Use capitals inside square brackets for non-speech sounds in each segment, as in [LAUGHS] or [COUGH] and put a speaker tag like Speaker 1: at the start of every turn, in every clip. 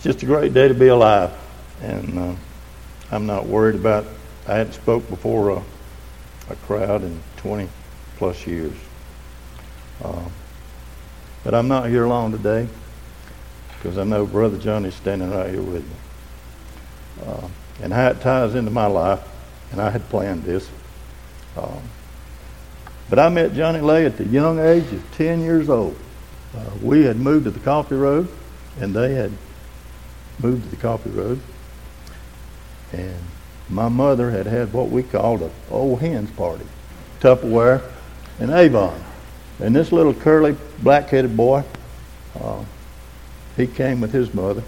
Speaker 1: it's just a great day to be alive. And uh, I'm not worried about, I hadn't spoke before a, a crowd in 20 plus years. Uh, but I'm not here long today because I know Brother Johnny's standing right here with me. Uh, and how it ties into my life, and I had planned this. Um, but I met Johnny Lay at the young age of 10 years old. Uh, we had moved to the Coffee Road, and they had moved to the Coffee Road. And my mother had had what we called a old hens party, Tupperware and Avon. And this little curly, black-headed boy, uh, he came with his mother.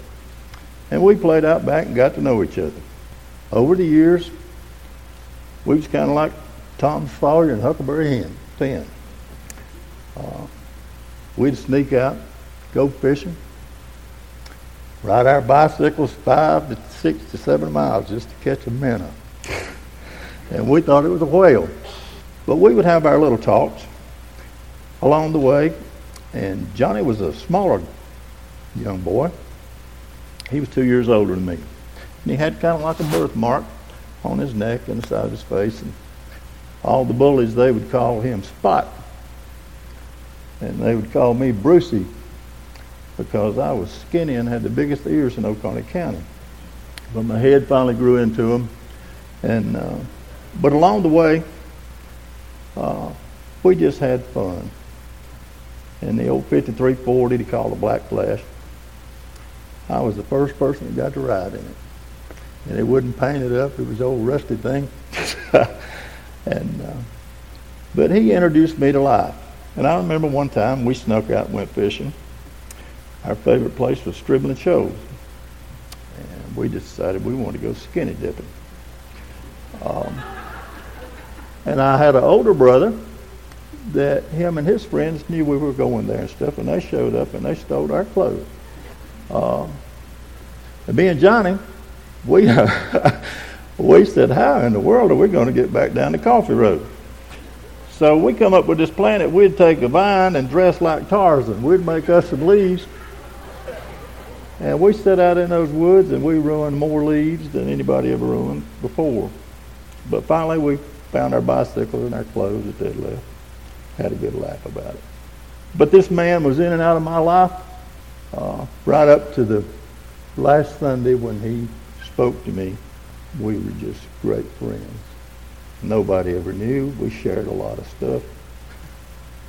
Speaker 1: And we played out back and got to know each other. Over the years, we was kind of like Tom Sawyer and Huckleberry Finn. Uh, we'd sneak out, go fishing, ride our bicycles five to six to seven miles just to catch a minnow. And we thought it was a whale. But we would have our little talks along the way. And Johnny was a smaller young boy. He was two years older than me. And he had kind of like a birthmark on his neck and the side of his face. And all the bullies, they would call him Spot. And they would call me Brucey because I was skinny and had the biggest ears in Oconee County. But my head finally grew into them. And, uh, but along the way, uh, we just had fun. And the old 5340 to call the Black Flash, I was the first person that got to ride in it. And it wasn't painted up, it was an old rusty thing. [LAUGHS] and, uh, but he introduced me to life. And I remember one time we snuck out and went fishing. Our favorite place was Stribbling Shoals. And we decided we wanted to go skinny dipping. Um, and I had an older brother that him and his friends knew we were going there and stuff, and they showed up and they stole our clothes. Um, and me and Johnny, we [LAUGHS] we said, how in the world are we going to get back down the Coffee Road? So we come up with this plan that we'd take a vine and dress like Tarzan. We'd make us some leaves. And we set out in those woods and we ruined more leaves than anybody ever ruined before. But finally we found our bicycles and our clothes that they'd left. Had a good laugh about it. But this man was in and out of my life uh, right up to the last Sunday when he spoke to me. We were just great friends nobody ever knew. We shared a lot of stuff.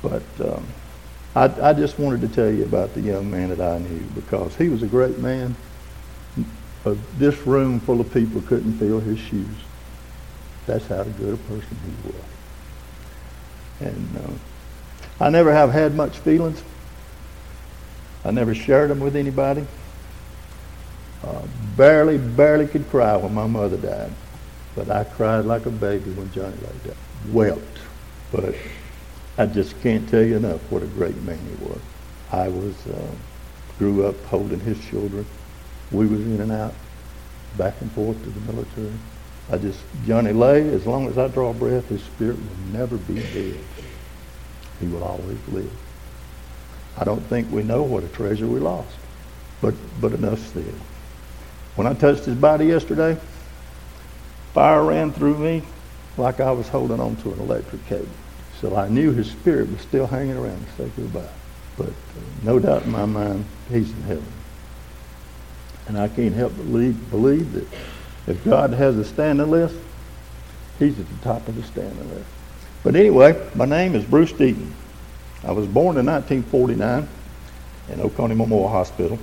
Speaker 1: But um, I, I just wanted to tell you about the young man that I knew because he was a great man. This room full of people couldn't fill his shoes. That's how good a person he was. And uh, I never have had much feelings. I never shared them with anybody. Uh, barely, barely could cry when my mother died. But I cried like a baby when Johnny laid down. Wept. But I just can't tell you enough what a great man he was. I was, uh, grew up holding his children. We was in and out, back and forth to the military. I just, Johnny Lay, as long as I draw breath, his spirit will never be dead. He will always live. I don't think we know what a treasure we lost, but, but enough said. When I touched his body yesterday, Fire ran through me like I was holding on to an electric cable. So I knew his spirit was still hanging around to say goodbye. But uh, no doubt in my mind, he's in heaven. And I can't help but believe, believe that if God has a standing list, he's at the top of the standing list. But anyway, my name is Bruce Deaton. I was born in 1949 in Oconee Memorial Hospital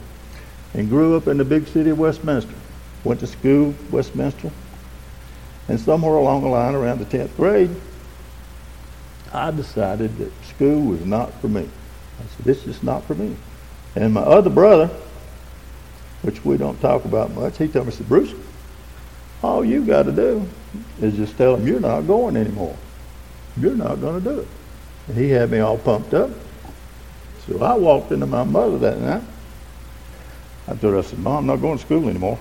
Speaker 1: and grew up in the big city of Westminster. Went to school, Westminster, and somewhere along the line, around the 10th grade, I decided that school was not for me. I said, this is not for me. And my other brother, which we don't talk about much, he told me, said, Bruce, all you got to do is just tell him you're not going anymore. You're not going to do it. And he had me all pumped up. So I walked into my mother that night. I told her, I said, Mom, I'm not going to school anymore.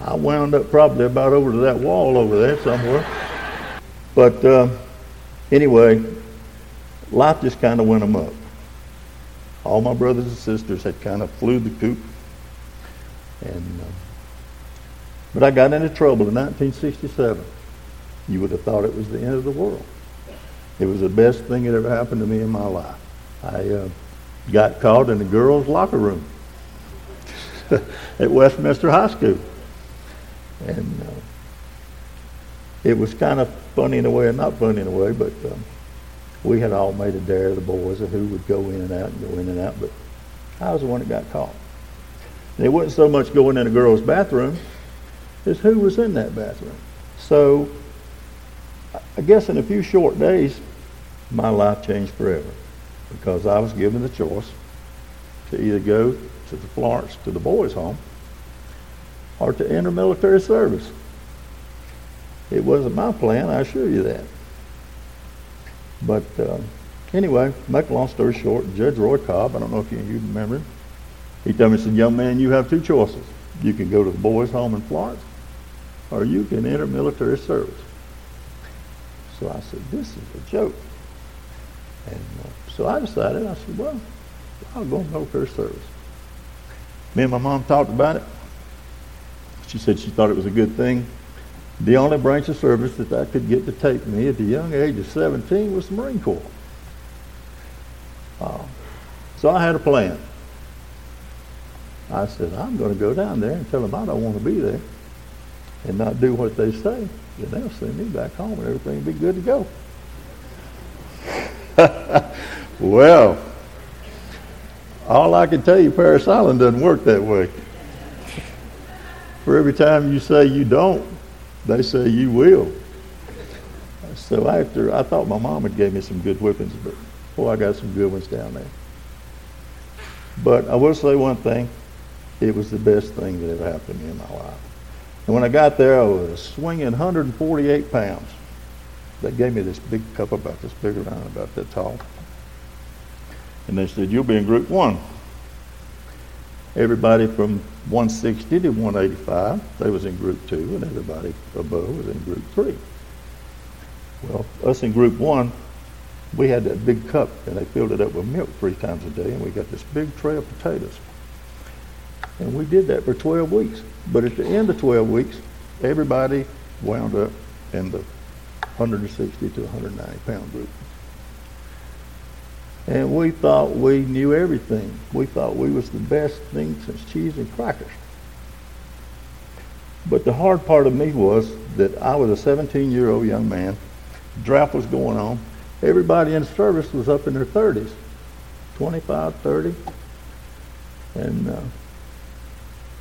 Speaker 1: I wound up probably about over to that wall over there somewhere. But uh, anyway, life just kind of went amok. All my brothers and sisters had kind of flew the coop. And, uh, but I got into trouble in 1967. You would have thought it was the end of the world. It was the best thing that ever happened to me in my life. I uh, got caught in the girls' locker room [LAUGHS] at Westminster High School. And uh, it was kind of funny in a way and not funny in a way, but um, we had all made a dare, the boys, of who would go in and out and go in and out, but I was the one that got caught. And it wasn't so much going in a girl's bathroom as who was in that bathroom. So I guess in a few short days, my life changed forever because I was given the choice to either go to the Florence, to the boys' home, or to enter military service. It wasn't my plan, I assure you that. But uh, anyway, make a long story short, Judge Roy Cobb, I don't know if you, you remember him, he told me, he said, young man, you have two choices. You can go to the boys' home in Florence, or you can enter military service. So I said, this is a joke. And uh, so I decided, I said, well, I'll go in military service. Me and my mom talked about it. She said she thought it was a good thing. The only branch of service that I could get to take me at the young age of 17 was the Marine Corps. Uh, so I had a plan. I said, I'm going to go down there and tell them I don't want to be there and not do what they say. Then they'll send me back home and everything will be good to go. [LAUGHS] well, all I can tell you, Parris Island doesn't work that way. For every time you say you don't, they say you will. So after, I thought my mom had gave me some good whippings, but boy, I got some good ones down there. But I will say one thing. It was the best thing that ever happened to me in my life. And when I got there, I was swinging 148 pounds. They gave me this big cup about this big around, about that tall. And they said, you'll be in group one. Everybody from 160 to 185, they was in group two, and everybody above was in group three. Well, us in group one, we had that big cup, and they filled it up with milk three times a day, and we got this big tray of potatoes. And we did that for 12 weeks. But at the end of 12 weeks, everybody wound up in the 160 to 190 pound group. And we thought we knew everything. We thought we was the best thing since cheese and crackers. But the hard part of me was that I was a 17-year-old young man. Draft was going on. Everybody in service was up in their 30s, 25, 30. And uh,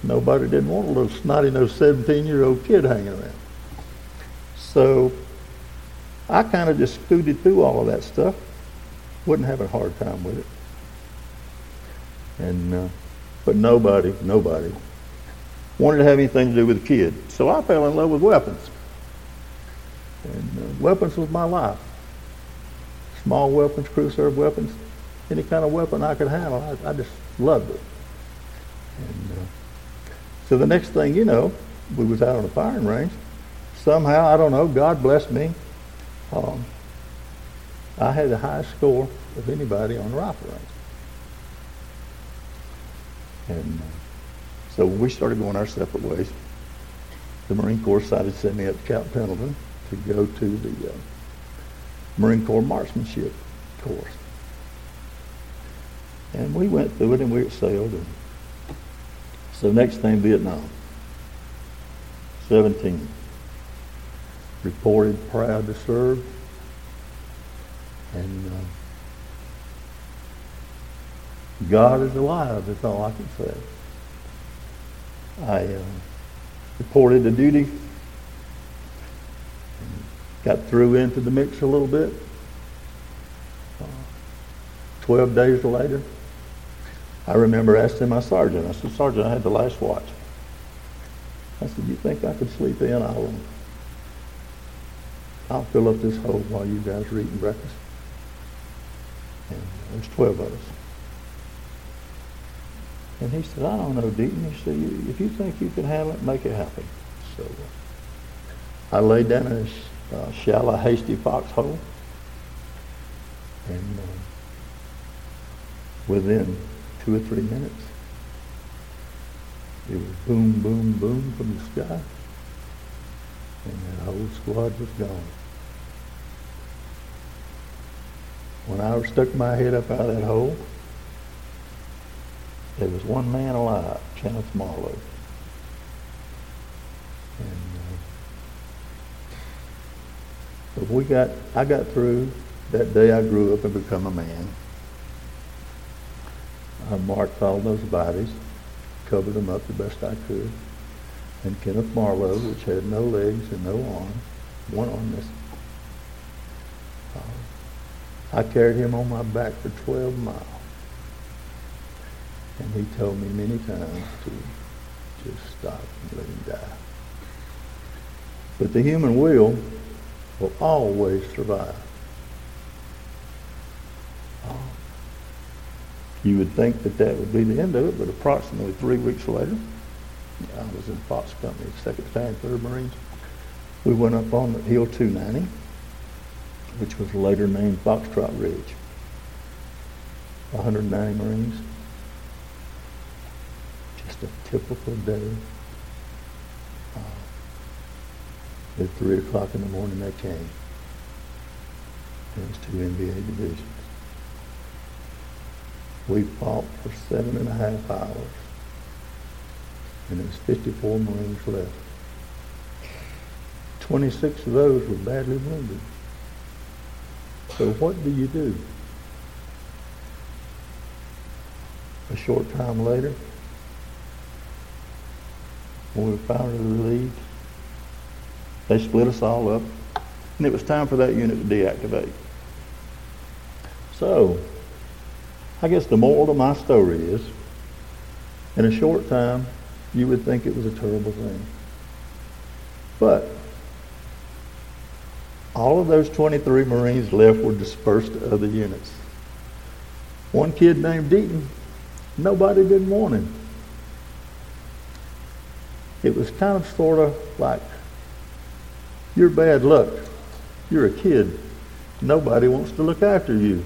Speaker 1: Nobody didn't want a little snotty nosed 17 year old kid hanging around. So I kind of just scooted through all of that stuff. Wasn't having a hard time with it. And, uh, but nobody, nobody wanted to have anything to do with a kid. So I fell in love with weapons. And uh, weapons was my life. Small weapons, crew serve weapons, any kind of weapon I could handle, I, I just loved it. And uh, so the next thing you know, we was out on the firing range. Somehow, I don't know, God blessed me. Um, I had the highest score of anybody on the rifle range. And uh, so we started going our separate ways, the Marine Corps decided to send me up to Camp Pendleton to go to the uh, Marine Corps marksmanship course. And we went through it and we excelled. and so next thing, Vietnam. 17. Reported proud to serve. And uh, God is alive, that's all I can say. I uh, reported to duty. Got threw into the mix a little bit. Uh, Twelve days later, I remember asking my sergeant, I said, Sergeant, I had the last watch. I said, you think I could sleep in? I'll, I'll fill up this hole while you guys are eating breakfast. And there's 12 of us. And he said, I don't know, Deaton. He said, if you think you can handle it, make it happen. So uh, I laid down in a uh, shallow, hasty foxhole. And uh, within two or three minutes. It was boom, boom, boom from the sky. And that whole squad was gone. When I stuck my head up out of that hole, there was one man alive, Kenneth Marlowe. And uh, we got, I got through that day. I grew up and become a man. I marked all those bodies, covered them up the best I could. And Kenneth Marlowe, which had no legs and no arms, one arm missing. I carried him on my back for 12 miles. And he told me many times to just stop and let him die. But the human will will always survive. You would think that that would be the end of it, but approximately three weeks later, I was in Fox Company, 2nd Battalion, 3rd Marines. We went up on Hill 290, which was later named Foxtrot Ridge. 190 Marines. Just a typical day. Uh, at 3 o'clock in the morning, they came. There was two NVA divisions. We fought for seven and a half hours. And there's 54 Marines left. 26 of those were badly wounded. So what do you do? A short time later, when we were finally relieved, they split us all up, and it was time for that unit to deactivate. So, I guess the moral of my story is, in a short time, you would think it was a terrible thing. But all of those 23 Marines left were dispersed to other units. One kid named Deaton, nobody didn't want him. It was kind of sort of like, you're bad luck. You're a kid. Nobody wants to look after you.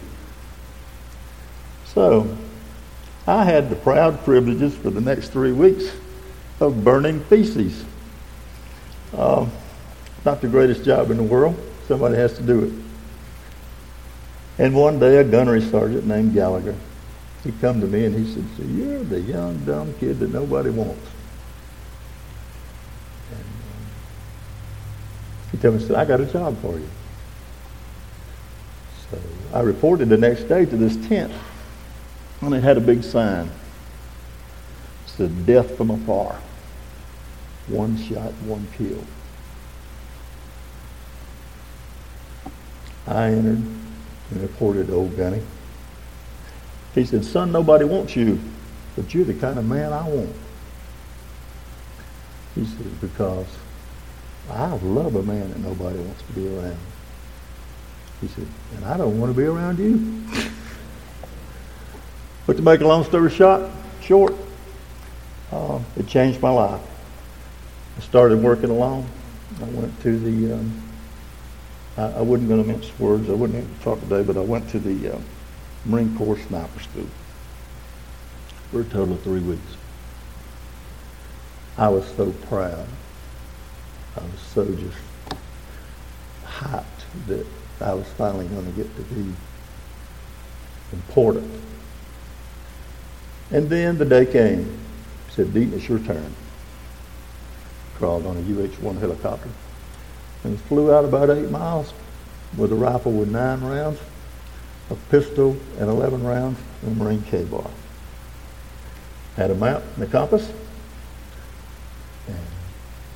Speaker 1: So I had the proud privileges for the next three weeks of burning feces. Uh, not the greatest job in the world. Somebody has to do it. And one day, a gunnery sergeant named Gallagher, he come to me and he said, so "You're the young dumb kid that nobody wants." And, um, he told me, "said I got a job for you." So I reported the next day to this tent and it had a big sign. It said, Death from afar. One shot, one kill. I entered and reported to old Gunny. He said, Son, nobody wants you, but you're the kind of man I want. He said, Because I love a man that nobody wants to be around. He said, And I don't want to be around you. [LAUGHS] But to make a long story short, short, uh, it changed my life. I started working alone. I went to the, um, I, I, wasn't going to mince words. I wouldn't even talk today, but I went to the uh, Marine Corps Sniper School for a total of three weeks. I was so proud. I was so just hyped that I was finally going to get to be important and then the day came. Said, Deaton, it's your turn. Crawled on a UH-1 helicopter and flew out about eight miles with a rifle with nine rounds, a pistol and 11 rounds, and a Marine K-bar. Had a map and a compass, and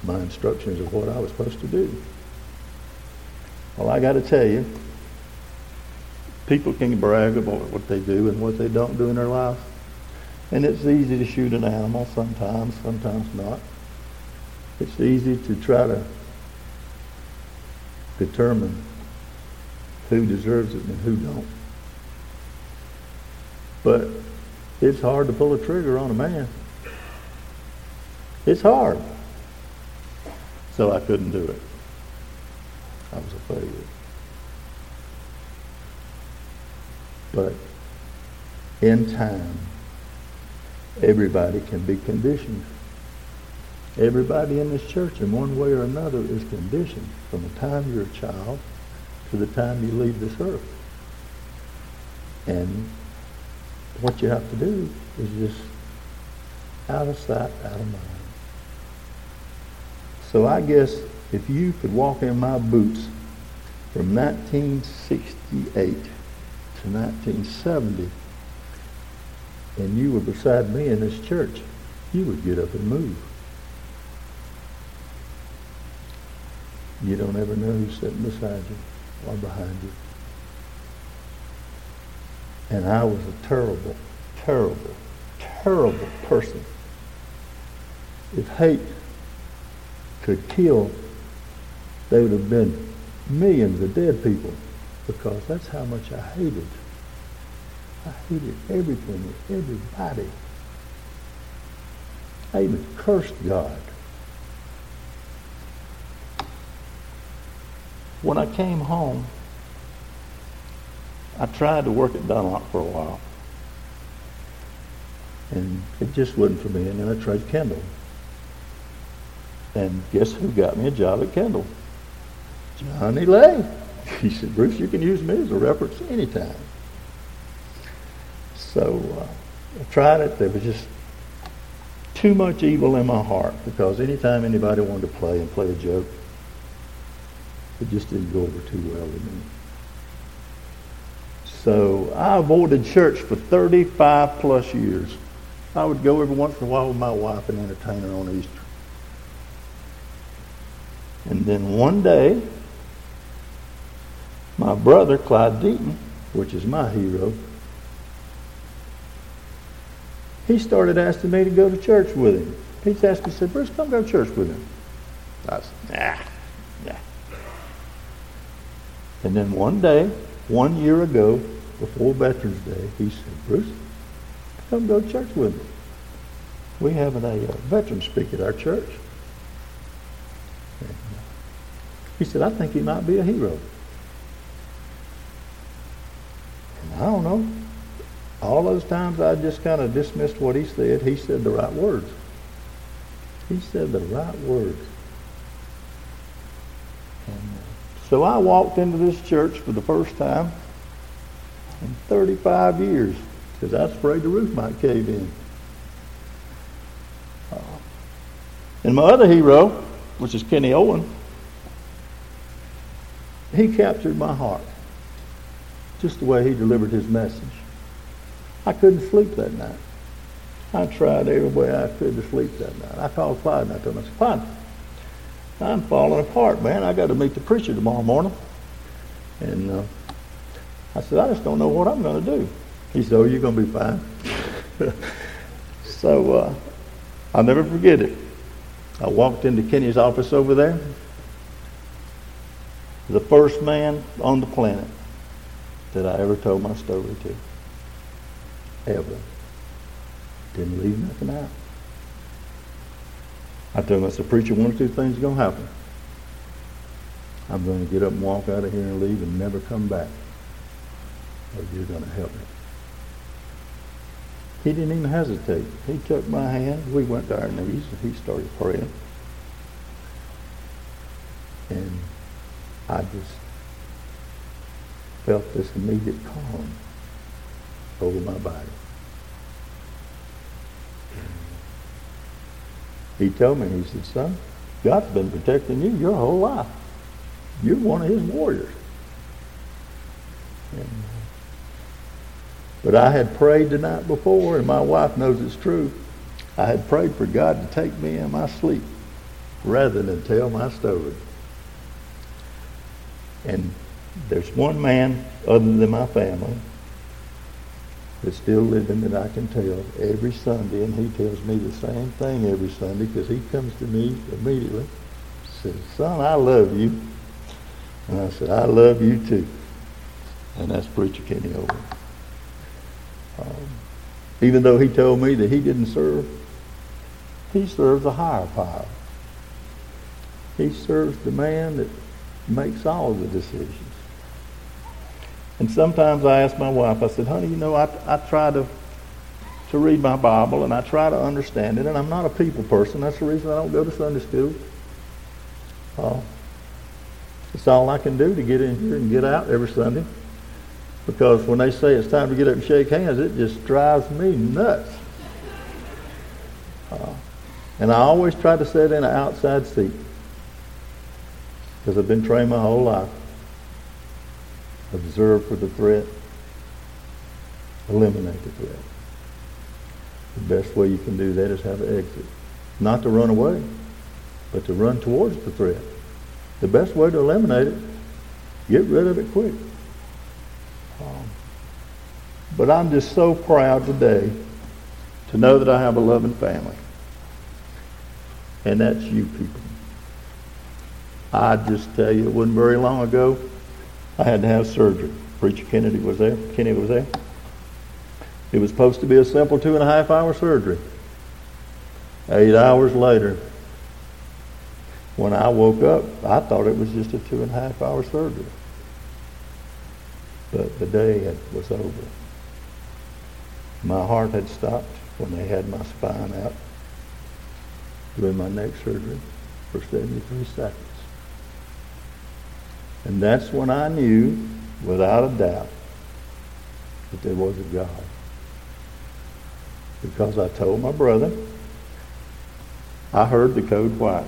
Speaker 1: my instructions of what I was supposed to do. Well, I got to tell you, people can brag about what they do and what they don't do in their life. And it's easy to shoot an animal sometimes, sometimes not. It's easy to try to determine who deserves it and who don't. But it's hard to pull a trigger on a man. It's hard. So I couldn't do it. I was a failure. But in time, everybody can be conditioned Everybody in this church, in one way or another, is conditioned from the time you're a child to the time you leave this earth. And what you have to do is just out of sight, out of mind. So I guess if you could walk in my boots from 1968 to 1970, and you were beside me in this church, you would get up and move. You don't ever know who's sitting beside you or behind you. And I was a terrible, terrible, terrible person. If hate could kill, there would have been millions of dead people because that's how much I hated. I hated everything everybody. I even cursed God. When I came home, I tried to work at Dunlop for a while. And it just wasn't for me. And then I tried Kendall. And guess who got me a job at Kendall? Johnny Lay. [LAUGHS] He said, Bruce, you can use me as a reference anytime. So uh, I tried it. There was just too much evil in my heart because anytime anybody wanted to play and play a joke, it just didn't go over too well with me. So I avoided church for 35 plus years. I would go every once in a while with my wife and entertain her on Easter. And then one day, my brother, Clyde Deaton, which is my hero, he started asking me to go to church with him. He asked me, said, Bruce, come go to church with him. I said, nah. And then one day, one year ago, before Veterans Day, he said, Bruce, come go to church with me. We have a uh, veteran speak at our church. And, uh, he said, I think he might be a hero. And I don't know. All those times I just kind of dismissed what he said, he said the right words. He said the right words. And, uh, so I walked into this church for the first time in 35 years because I was afraid the roof might cave in. Uh, and my other hero, which is Kenny Owen, he captured my heart just the way he delivered his message. I couldn't sleep that night. I tried every way I could to sleep that night. I called Clyde and I told him, I said, Clyde, I'm falling apart, man. I got to meet the preacher tomorrow morning. And uh, I said, I just don't know what I'm going to do. He said, oh, you're going to be fine. [LAUGHS] so uh, I'll never forget it. I walked into Kenny's office over there. The first man on the planet that I ever told my story to. Ever. Didn't leave nothing out. I told him, I said, preacher, one or two things are going to happen. I'm going to get up and walk out of here and leave and never come back or you're going to help me. He didn't even hesitate. He took my hand. We went to our knees and he started praying. And I just felt this immediate calm over my body. He told me, he said, son, God's been protecting you your whole life. You're one of his warriors. And uh, but I had prayed the night before, and my wife knows it's true. I had prayed for God to take me in my sleep rather than tell my story. And there's one man other than my family that's still living that I can tell every Sunday, and he tells me the same thing every Sunday because he comes to me immediately. Says, "Son, I love you," and I said, "I love you too." And that's Preacher Kenny Owen. Um, even though he told me that he didn't serve, he serves a higher power. He serves the man that makes all the decisions. And sometimes I ask my wife, I said, honey, you know, I, I try to to read my Bible and I try to understand it. And I'm not a people person. That's the reason I don't go to Sunday school. Uh, it's all I can do to get in here and get out every Sunday. Because when they say it's time to get up and shake hands, it just drives me nuts. Uh, and I always try to sit in an outside seat. Because I've been trained my whole life. Observe for the threat. Eliminate the threat. The best way you can do that is have an exit. Not to run away, but to run towards the threat. The best way to eliminate it, get rid of it quick. Um, but I'm just so proud today to know that I have a loving family. And that's you people. I just tell you, it wasn't very long ago, I had to have surgery. Preacher Kennedy was there. Kenny was there. It was supposed to be a simple two and a half hour surgery. Eight hours later, when I woke up, I thought it was just a two and a half hour surgery. But the day was over. My heart had stopped when they had my spine out doing my neck surgery for 73 seconds. And that's when I knew, without a doubt, that there was a God. Because I told my brother, I heard the code white.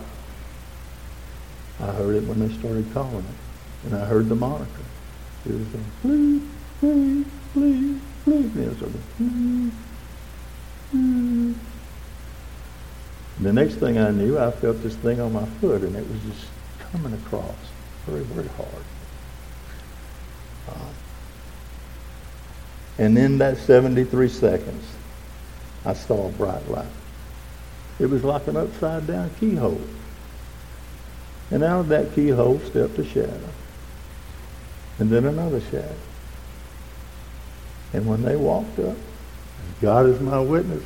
Speaker 1: I heard it when they started calling it. And I heard the moniker. It was going, please, please, please, please. And it was The next thing I knew, I felt this thing on my foot, and it was just coming across very, very hard. Uh, and in that 73 seconds, I saw a bright light. It was like an upside down keyhole. And out of that keyhole stepped a shadow. And then another shadow. And when they walked up, God is my witness,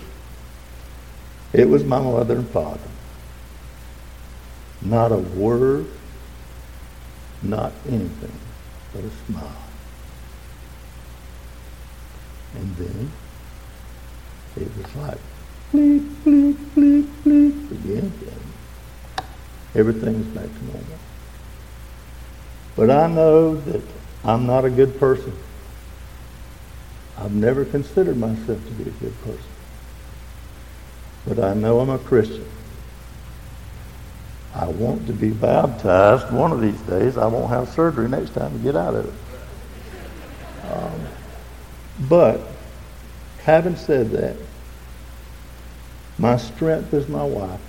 Speaker 1: it was my mother and father. Not a word, not anything but a smile. And then it was like bleep, bleep, bleep, bleep again. Everything's back to normal. But I know that I'm not a good person. I've never considered myself to be a good person. But I know I'm a Christian. I want to be baptized one of these days. I won't have surgery next time to get out of it. Um, but having said that, my strength is my wife.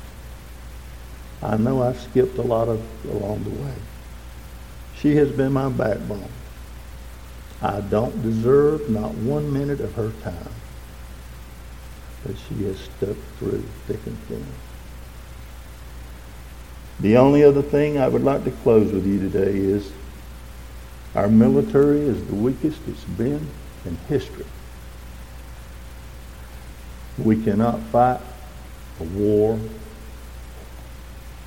Speaker 1: I know I've skipped a lot of along the way. She has been my backbone. I don't deserve not one minute of her time. But she has stuck through thick and thin. The only other thing I would like to close with you today is our military is the weakest it's been in history. We cannot fight a war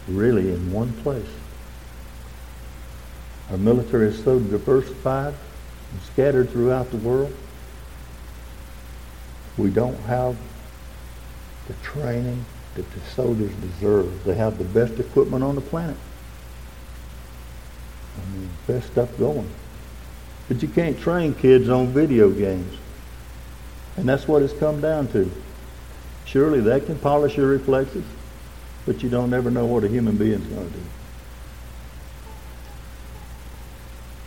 Speaker 1: really in one place. Our military is so diversified and scattered throughout the world. We don't have the training that the soldiers deserve. They have the best equipment on the planet. I mean, best stuff going. But you can't train kids on video games. And that's what it's come down to. Surely that can polish your reflexes, but you don't ever know what a human being's going to do.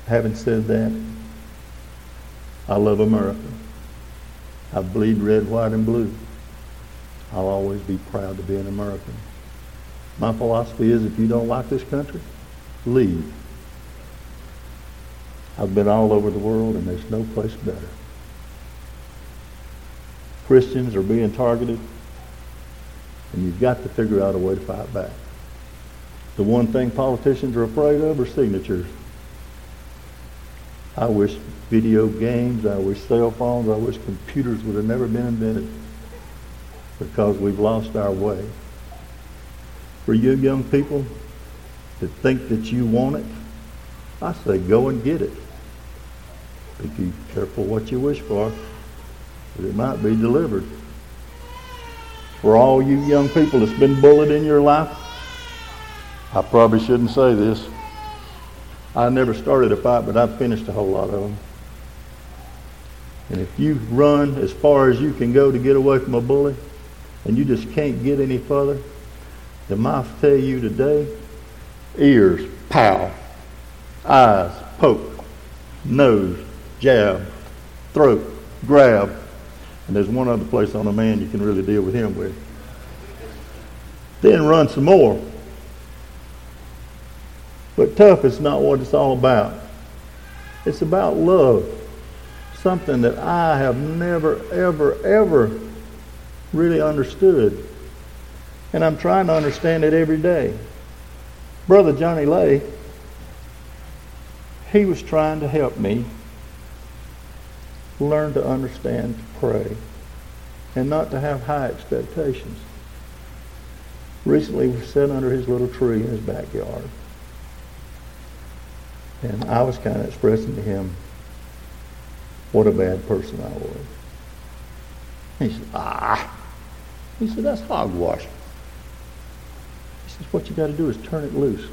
Speaker 1: Having said that, I love America. I bleed red, white, and blue. I'll always be proud to be an American. My philosophy is if you don't like this country, leave. I've been all over the world and there's no place better. Christians are being targeted and you've got to figure out a way to fight back. The one thing politicians are afraid of are signatures. I wish video games, I wish cell phones, I wish computers would have never been invented because we've lost our way. For you young people that think that you want it, I say go and get it. But Be careful what you wish for, but it might be delivered. For all you young people that's been bullied in your life, I probably shouldn't say this. I never started a fight, but I've finished a whole lot of them. And if you run as far as you can go to get away from a bully, and you just can't get any further, then I tell you today, ears, pow, eyes, poke, nose, jab, throat, grab, and there's one other place on a man you can really deal with him with. Then run some more. But tough is not what it's all about. It's about love. Something that I have never, ever, ever really understood. And I'm trying to understand it every day. Brother Johnny Lay, he was trying to help me learn to understand to pray and not to have high expectations. Recently, we sat under his little tree in his backyard. And I was kind of expressing to him what a bad person I was. He said, ah. He said, that's hogwash. He says, what you got to do is turn it loose.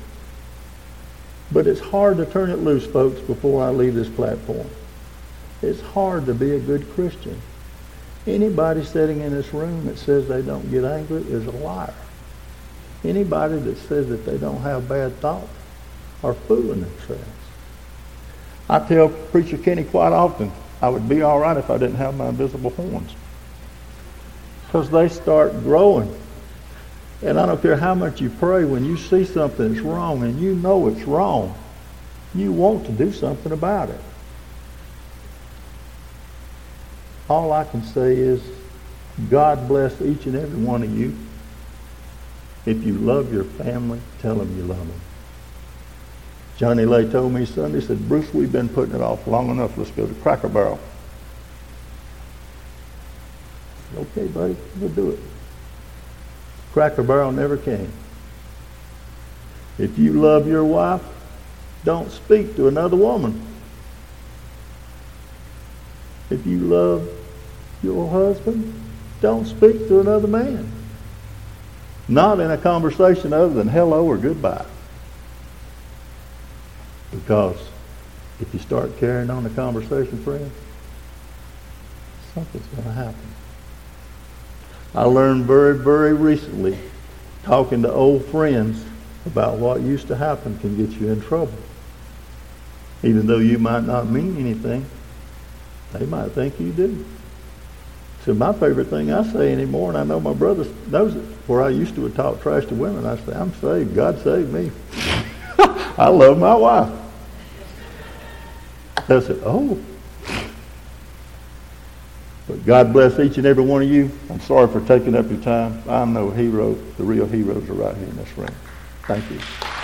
Speaker 1: But it's hard to turn it loose, folks, before I leave this platform. It's hard to be a good Christian. Anybody sitting in this room that says they don't get angry is a liar. Anybody that says that they don't have bad thoughts are fooling themselves. I tell Preacher Kenny quite often, I would be all right if I didn't have my invisible horns. Because they start growing. And I don't care how much you pray, when you see something that's wrong and you know it's wrong, you want to do something about it. All I can say is, God bless each and every one of you. If you love your family, tell them you love them. Johnny Lay told me Sunday, he said, Bruce, we've been putting it off long enough. Let's go to Cracker Barrel. Okay, buddy, we'll do it. Cracker Barrel never came. If you love your wife, don't speak to another woman. If you love your husband, don't speak to another man. Not in a conversation other than hello or goodbye. Because if you start carrying on the conversation, friends, something's going to happen. I learned very, very recently, talking to old friends about what used to happen can get you in trouble. Even though you might not mean anything, they might think you do. So my favorite thing I say anymore, and I know my brother knows it, where I used to talk trash to women, I say, I'm saved. God saved me. [LAUGHS] I love my wife. I said, oh. But God bless each and every one of you. I'm sorry for taking up your time. I know heroes, the real heroes are right here in this room. Thank you.